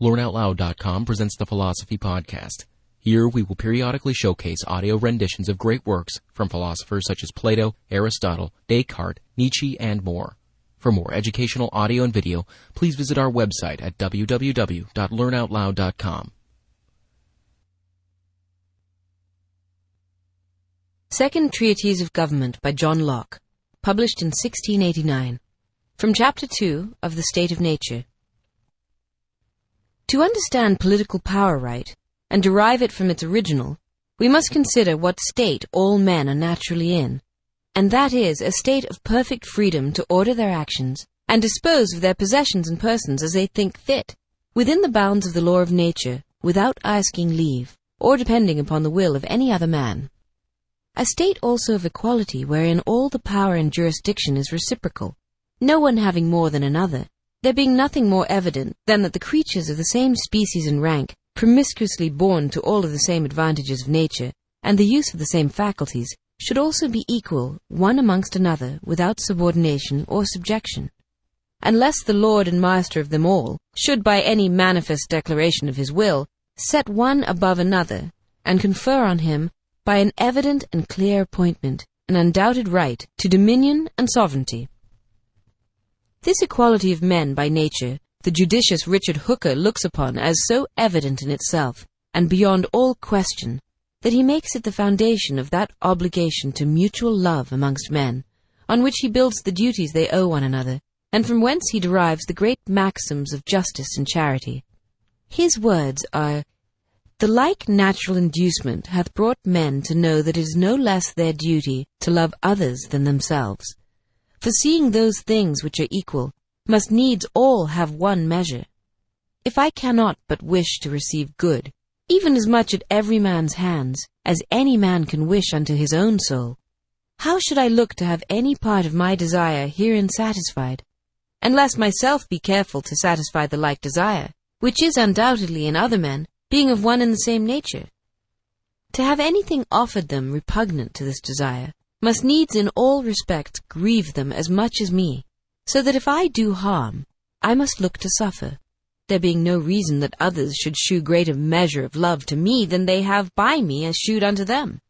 LearnOutLoud.com presents the Philosophy Podcast. Here we will periodically showcase audio renditions of great works from philosophers such as Plato, Aristotle, Descartes, Nietzsche, and more. For more educational audio and video, please visit our website at www.learnoutloud.com. Second Treatise of Government by John Locke, published in 1689. From Chapter 2 of The State of Nature. To understand political power right, and derive it from its original, we must consider what state all men are naturally in, and that is a state of perfect freedom to order their actions and dispose of their possessions and persons as they think fit, within the bounds of the law of nature, without asking leave, or depending upon the will of any other man. A state also of equality wherein all the power and jurisdiction is reciprocal, no one having more than another, there being nothing more evident than that the creatures of the same species and rank, promiscuously born to all of the same advantages of nature, and the use of the same faculties, should also be equal one amongst another without subordination or subjection. Unless the Lord and Master of them all should by any manifest declaration of his will set one above another, and confer on him, by an evident and clear appointment, an undoubted right to dominion and sovereignty. This equality of men by nature the judicious Richard Hooker looks upon as so evident in itself, and beyond all question, that he makes it the foundation of that obligation to mutual love amongst men, on which he builds the duties they owe one another, and from whence he derives the great maxims of justice and charity. His words are, The like natural inducement hath brought men to know that it is no less their duty to love others than themselves for seeing those things which are equal, must needs all have one measure. If I cannot but wish to receive good, even as much at every man's hands, as any man can wish unto his own soul, how should I look to have any part of my desire herein satisfied, unless myself be careful to satisfy the like desire, which is undoubtedly in other men, being of one and the same nature? To have anything offered them repugnant to this desire, must needs in all respects grieve them as much as me, so that if I do harm, I must look to suffer, there being no reason that others should shew greater measure of love to me than they have by me as shewed unto them.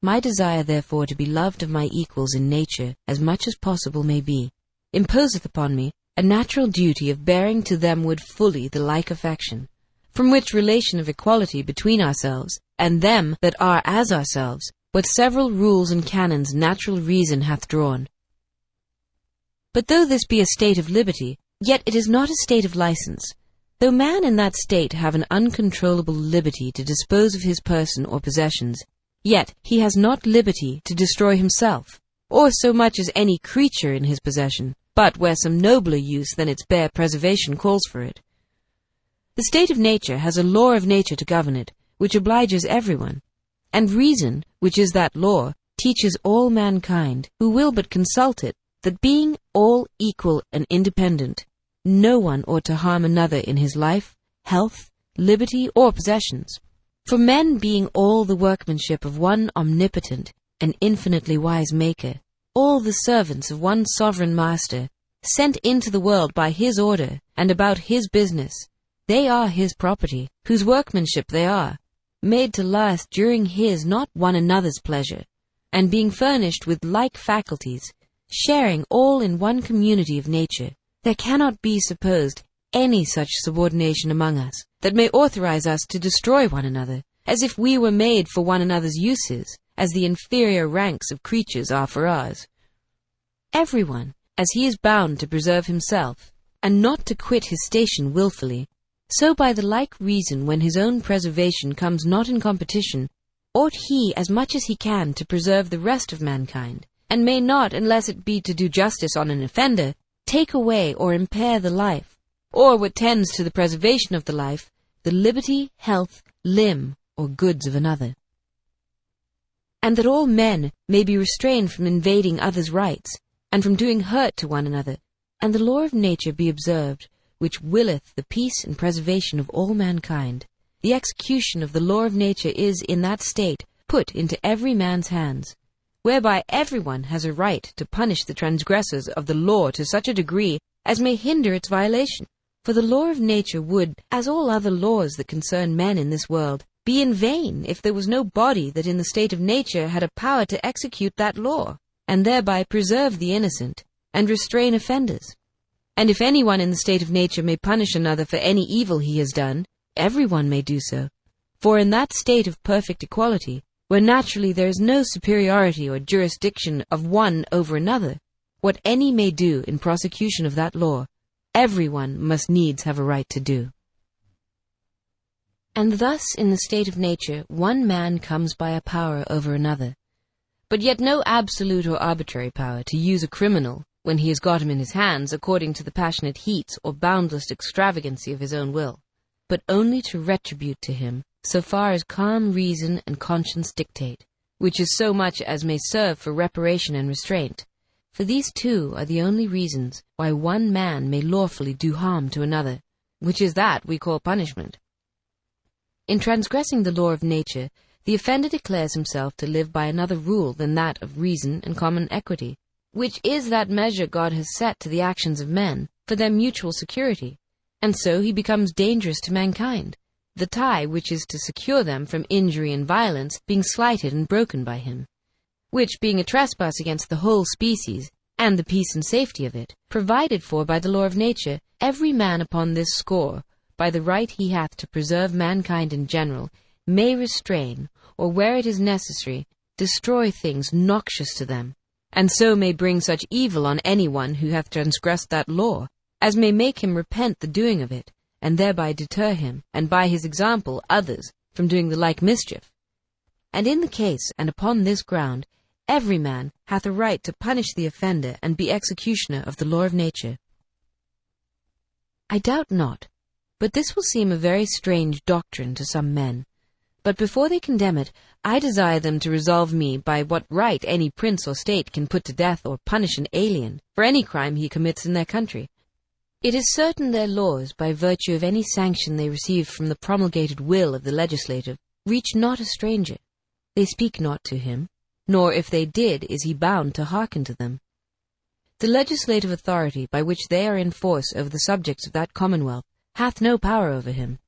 My desire therefore to be loved of my equals in nature as much as possible may be, imposeth upon me a natural duty of bearing to them would fully the like affection, from which relation of equality between ourselves and them that are as ourselves what several rules and canons natural reason hath drawn. But though this be a state of liberty, yet it is not a state of license. Though man in that state have an uncontrollable liberty to dispose of his person or possessions, yet he has not liberty to destroy himself, or so much as any creature in his possession, but where some nobler use than its bare preservation calls for it. The state of nature has a law of nature to govern it, which obliges everyone, and reason, which is that law, teaches all mankind, who will but consult it, that being all equal and independent, no one ought to harm another in his life, health, liberty, or possessions. For men being all the workmanship of one omnipotent and infinitely wise Maker, all the servants of one sovereign Master, sent into the world by his order and about his business, they are his property, whose workmanship they are, made to last during his, not one another's pleasure, and being furnished with like faculties, sharing all in one community of nature, there cannot be supposed any such subordination among us that may authorize us to destroy one another, as if we were made for one another's uses, as the inferior ranks of creatures are for ours. Everyone, as he is bound to preserve himself, and not to quit his station wilfully, so by the like reason when his own preservation comes not in competition, ought he as much as he can to preserve the rest of mankind, and may not, unless it be to do justice on an offender, take away or impair the life, or what tends to the preservation of the life, the liberty, health, limb, or goods of another. And that all men may be restrained from invading others' rights, and from doing hurt to one another, and the law of nature be observed, which willeth the peace and preservation of all mankind. The execution of the law of nature is in that state put into every man's hands, whereby everyone has a right to punish the transgressors of the law to such a degree as may hinder its violation. For the law of nature would, as all other laws that concern men in this world, be in vain if there was no body that in the state of nature had a power to execute that law, and thereby preserve the innocent, and restrain offenders. And if anyone in the state of nature may punish another for any evil he has done, everyone may do so. For in that state of perfect equality, where naturally there is no superiority or jurisdiction of one over another, what any may do in prosecution of that law, everyone must needs have a right to do. And thus in the state of nature one man comes by a power over another, but yet no absolute or arbitrary power to use a criminal when he has got him in his hands according to the passionate heat or boundless extravagancy of his own will, but only to retribute to him so far as calm reason and conscience dictate, which is so much as may serve for reparation and restraint, for these two are the only reasons why one man may lawfully do harm to another, which is that we call punishment. In transgressing the law of nature, the offender declares himself to live by another rule than that of reason and common equity, which is that measure God has set to the actions of men for their mutual security, and so he becomes dangerous to mankind, the tie which is to secure them from injury and violence being slighted and broken by him which, being a trespass against the whole species, and the peace and safety of it, provided for by the law of nature, every man upon this score, by the right he hath to preserve mankind in general, may restrain, or where it is necessary, destroy things noxious to them, and so may bring such evil on any one who hath transgressed that law, as may make him repent the doing of it, and thereby deter him, and by his example others, from doing the like mischief. And in the case, and upon this ground, Every man hath a right to punish the offender and be executioner of the law of nature. I doubt not, but this will seem a very strange doctrine to some men. But before they condemn it, I desire them to resolve me by what right any prince or state can put to death or punish an alien for any crime he commits in their country. It is certain their laws, by virtue of any sanction they receive from the promulgated will of the legislative, reach not a stranger. They speak not to him, nor if they did is he bound to hearken to them. The legislative authority by which they are in force over the subjects of that commonwealth hath no power over him.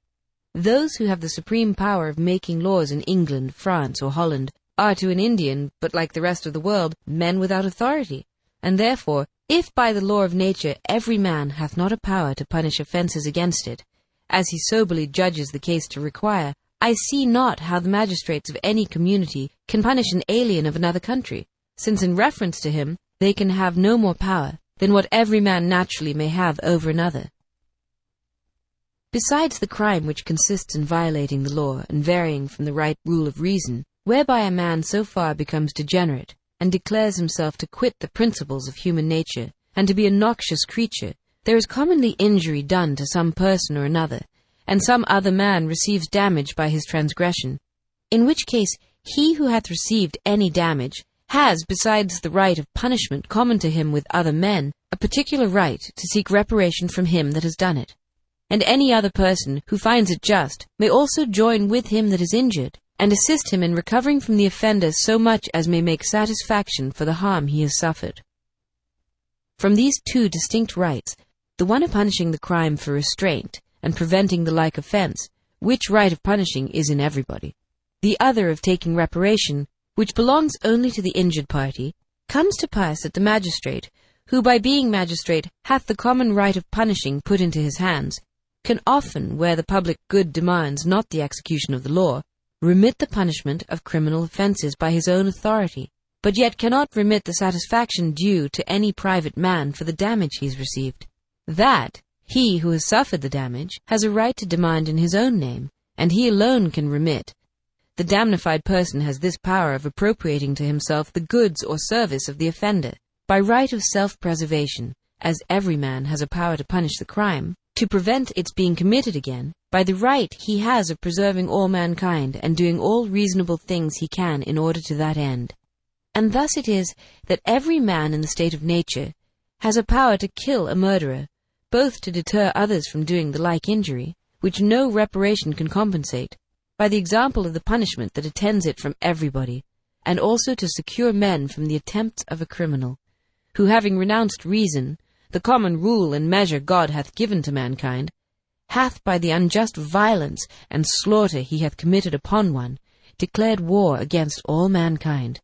Those who have the supreme power of making laws in England, France, or Holland are to an Indian, but like the rest of the world, men without authority, and therefore, if by the law of nature every man hath not a power to punish offences against it, as he soberly judges the case to require, I see not how the magistrates of any community can punish an alien of another country, since in reference to him they can have no more power than what every man naturally may have over another. Besides the crime which consists in violating the law and varying from the right rule of reason, whereby a man so far becomes degenerate, and declares himself to quit the principles of human nature, and to be a noxious creature, there is commonly injury done to some person or another, and some other man receives damage by his transgression, in which case he who hath received any damage has, besides the right of punishment common to him with other men, a particular right to seek reparation from him that has done it. And any other person who finds it just may also join with him that is injured, and assist him in recovering from the offender so much as may make satisfaction for the harm he has suffered. From these two distinct rights, the one of punishing the crime for restraint, and preventing the like offence, which right of punishing is in everybody. The other of taking reparation, which belongs only to the injured party, comes to pass that the magistrate, who by being magistrate hath the common right of punishing put into his hands, can often, where the public good demands not the execution of the law, remit the punishment of criminal offences by his own authority, but yet cannot remit the satisfaction due to any private man for the damage he has received. That he who has suffered the damage has a right to demand in his own name, and he alone can remit. The damnified person has this power of appropriating to himself the goods or service of the offender, by right of self-preservation, as every man has a power to punish the crime, to prevent its being committed again, by the right he has of preserving all mankind and doing all reasonable things he can in order to that end. And thus it is that every man in the state of nature has a power to kill a murderer, both to deter others from doing the like injury, which no reparation can compensate, by the example of the punishment that attends it from everybody, and also to secure men from the attempts of a criminal, who having renounced reason, the common rule and measure God hath given to mankind, hath by the unjust violence and slaughter he hath committed upon one, declared war against all mankind,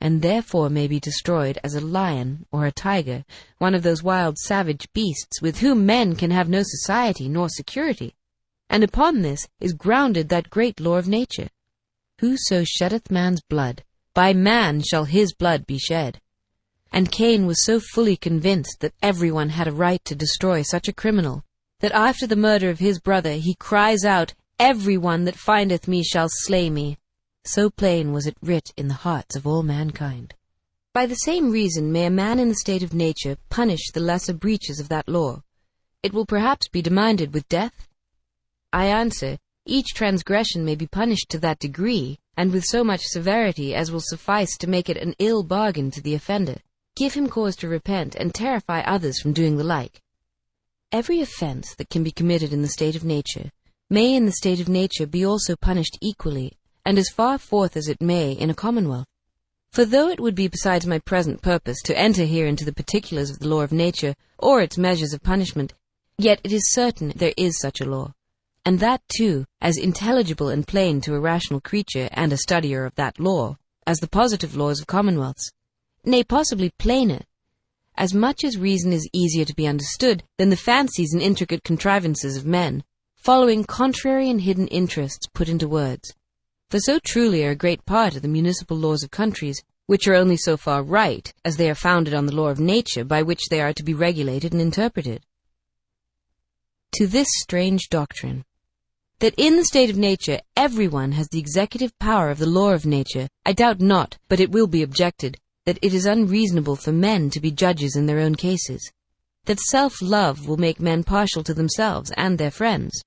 and therefore may be destroyed as a lion or a tiger, one of those wild savage beasts with whom men can have no society nor security. And upon this is grounded that great law of nature. Whoso sheddeth man's blood, by man shall his blood be shed. And Cain was so fully convinced that everyone had a right to destroy such a criminal, that after the murder of his brother he cries out, Everyone that findeth me shall slay me. So plain was it writ in the hearts of all mankind. By the same reason may a man in the state of nature punish the lesser breaches of that law. It will perhaps be demanded with death? I answer, each transgression may be punished to that degree, and with so much severity as will suffice to make it an ill bargain to the offender, give him cause to repent, and terrify others from doing the like. Every offense that can be committed in the state of nature may in the state of nature be also punished equally and as far forth as it may in a commonwealth. For though it would be besides my present purpose to enter here into the particulars of the law of nature, or its measures of punishment, yet it is certain there is such a law, and that too as intelligible and plain to a rational creature and a studier of that law, as the positive laws of commonwealths, nay possibly plainer, as much as reason is easier to be understood than the fancies and intricate contrivances of men, following contrary and hidden interests put into words for so truly are a great part of the municipal laws of countries, which are only so far right as they are founded on the law of nature by which they are to be regulated and interpreted. To this strange doctrine, that in the state of nature everyone has the executive power of the law of nature, I doubt not, but it will be objected, that it is unreasonable for men to be judges in their own cases, that self-love will make men partial to themselves and their friends,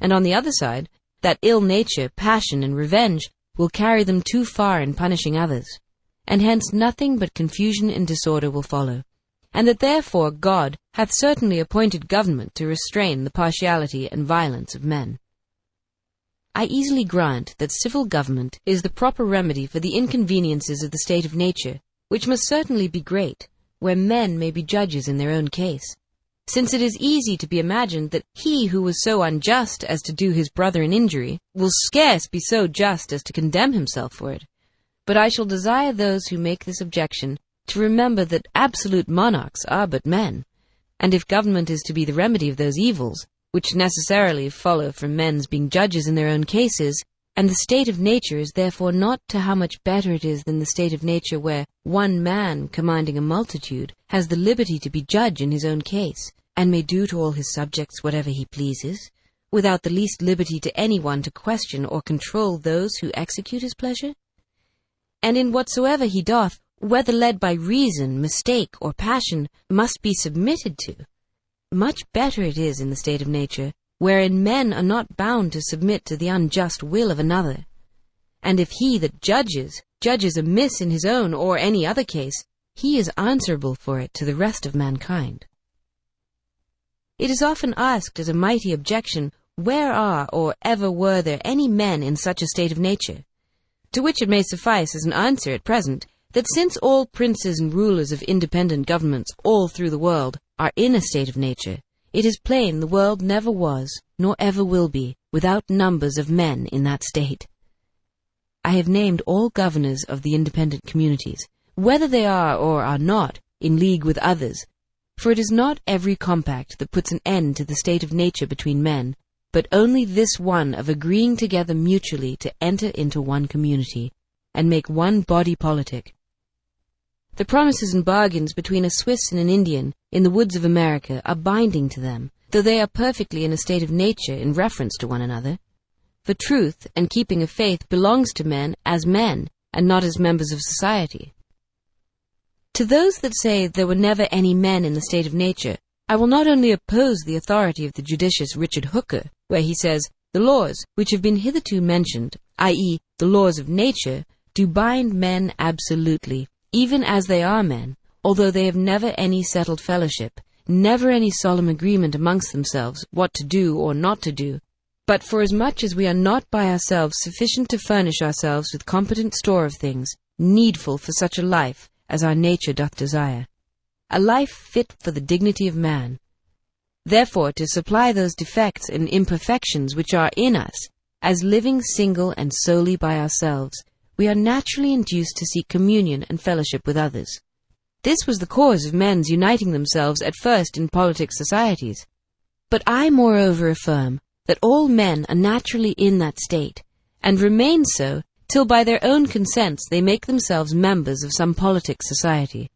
and on the other side, that ill nature, passion, and revenge will carry them too far in punishing others, and hence nothing but confusion and disorder will follow, and that therefore God hath certainly appointed government to restrain the partiality and violence of men. I easily grant that civil government is the proper remedy for the inconveniences of the state of nature, which must certainly be great, where men may be judges in their own case since it is easy to be imagined that he who was so unjust as to do his brother an injury will scarce be so just as to condemn himself for it. But I shall desire those who make this objection to remember that absolute monarchs are but men, and if government is to be the remedy of those evils, which necessarily follow from men's being judges in their own cases, and the state of nature is therefore not to how much better it is than the state of nature where one man commanding a multitude has the liberty to be judge in his own case, and may do to all his subjects whatever he pleases, without the least liberty to any one to question or control those who execute his pleasure? And in whatsoever he doth, whether led by reason, mistake, or passion, must be submitted to. Much better it is in the state of nature, wherein men are not bound to submit to the unjust will of another. And if he that judges, judges amiss in his own or any other case, he is answerable for it to the rest of mankind. It is often asked as a mighty objection, where are or ever were there any men in such a state of nature? To which it may suffice as an answer at present, that since all princes and rulers of independent governments all through the world are in a state of nature, it is plain the world never was, nor ever will be, without numbers of men in that state. I have named all governors of the independent communities, whether they are or are not in league with others, for it is not every compact that puts an end to the state of nature between men, but only this one of agreeing together mutually to enter into one community, and make one body politic. The promises and bargains between a Swiss and an Indian in the woods of America are binding to them, though they are perfectly in a state of nature in reference to one another. For truth and keeping of faith belongs to men as men, and not as members of society. To those that say there were never any men in the state of nature, I will not only oppose the authority of the judicious Richard Hooker, where he says, the laws which have been hitherto mentioned, i.e., the laws of nature, do bind men absolutely, even as they are men, although they have never any settled fellowship, never any solemn agreement amongst themselves what to do or not to do, but forasmuch as we are not by ourselves sufficient to furnish ourselves with competent store of things, needful for such a life, as our nature doth desire. a life fit for the dignity of man. Therefore, to supply those defects and imperfections which are in us, as living single and solely by ourselves, we are naturally induced to seek communion and fellowship with others. This was the cause of men's uniting themselves at first in politic societies. But I moreover affirm that all men are naturally in that state, and remain so till by their own consents they make themselves members of some politic society.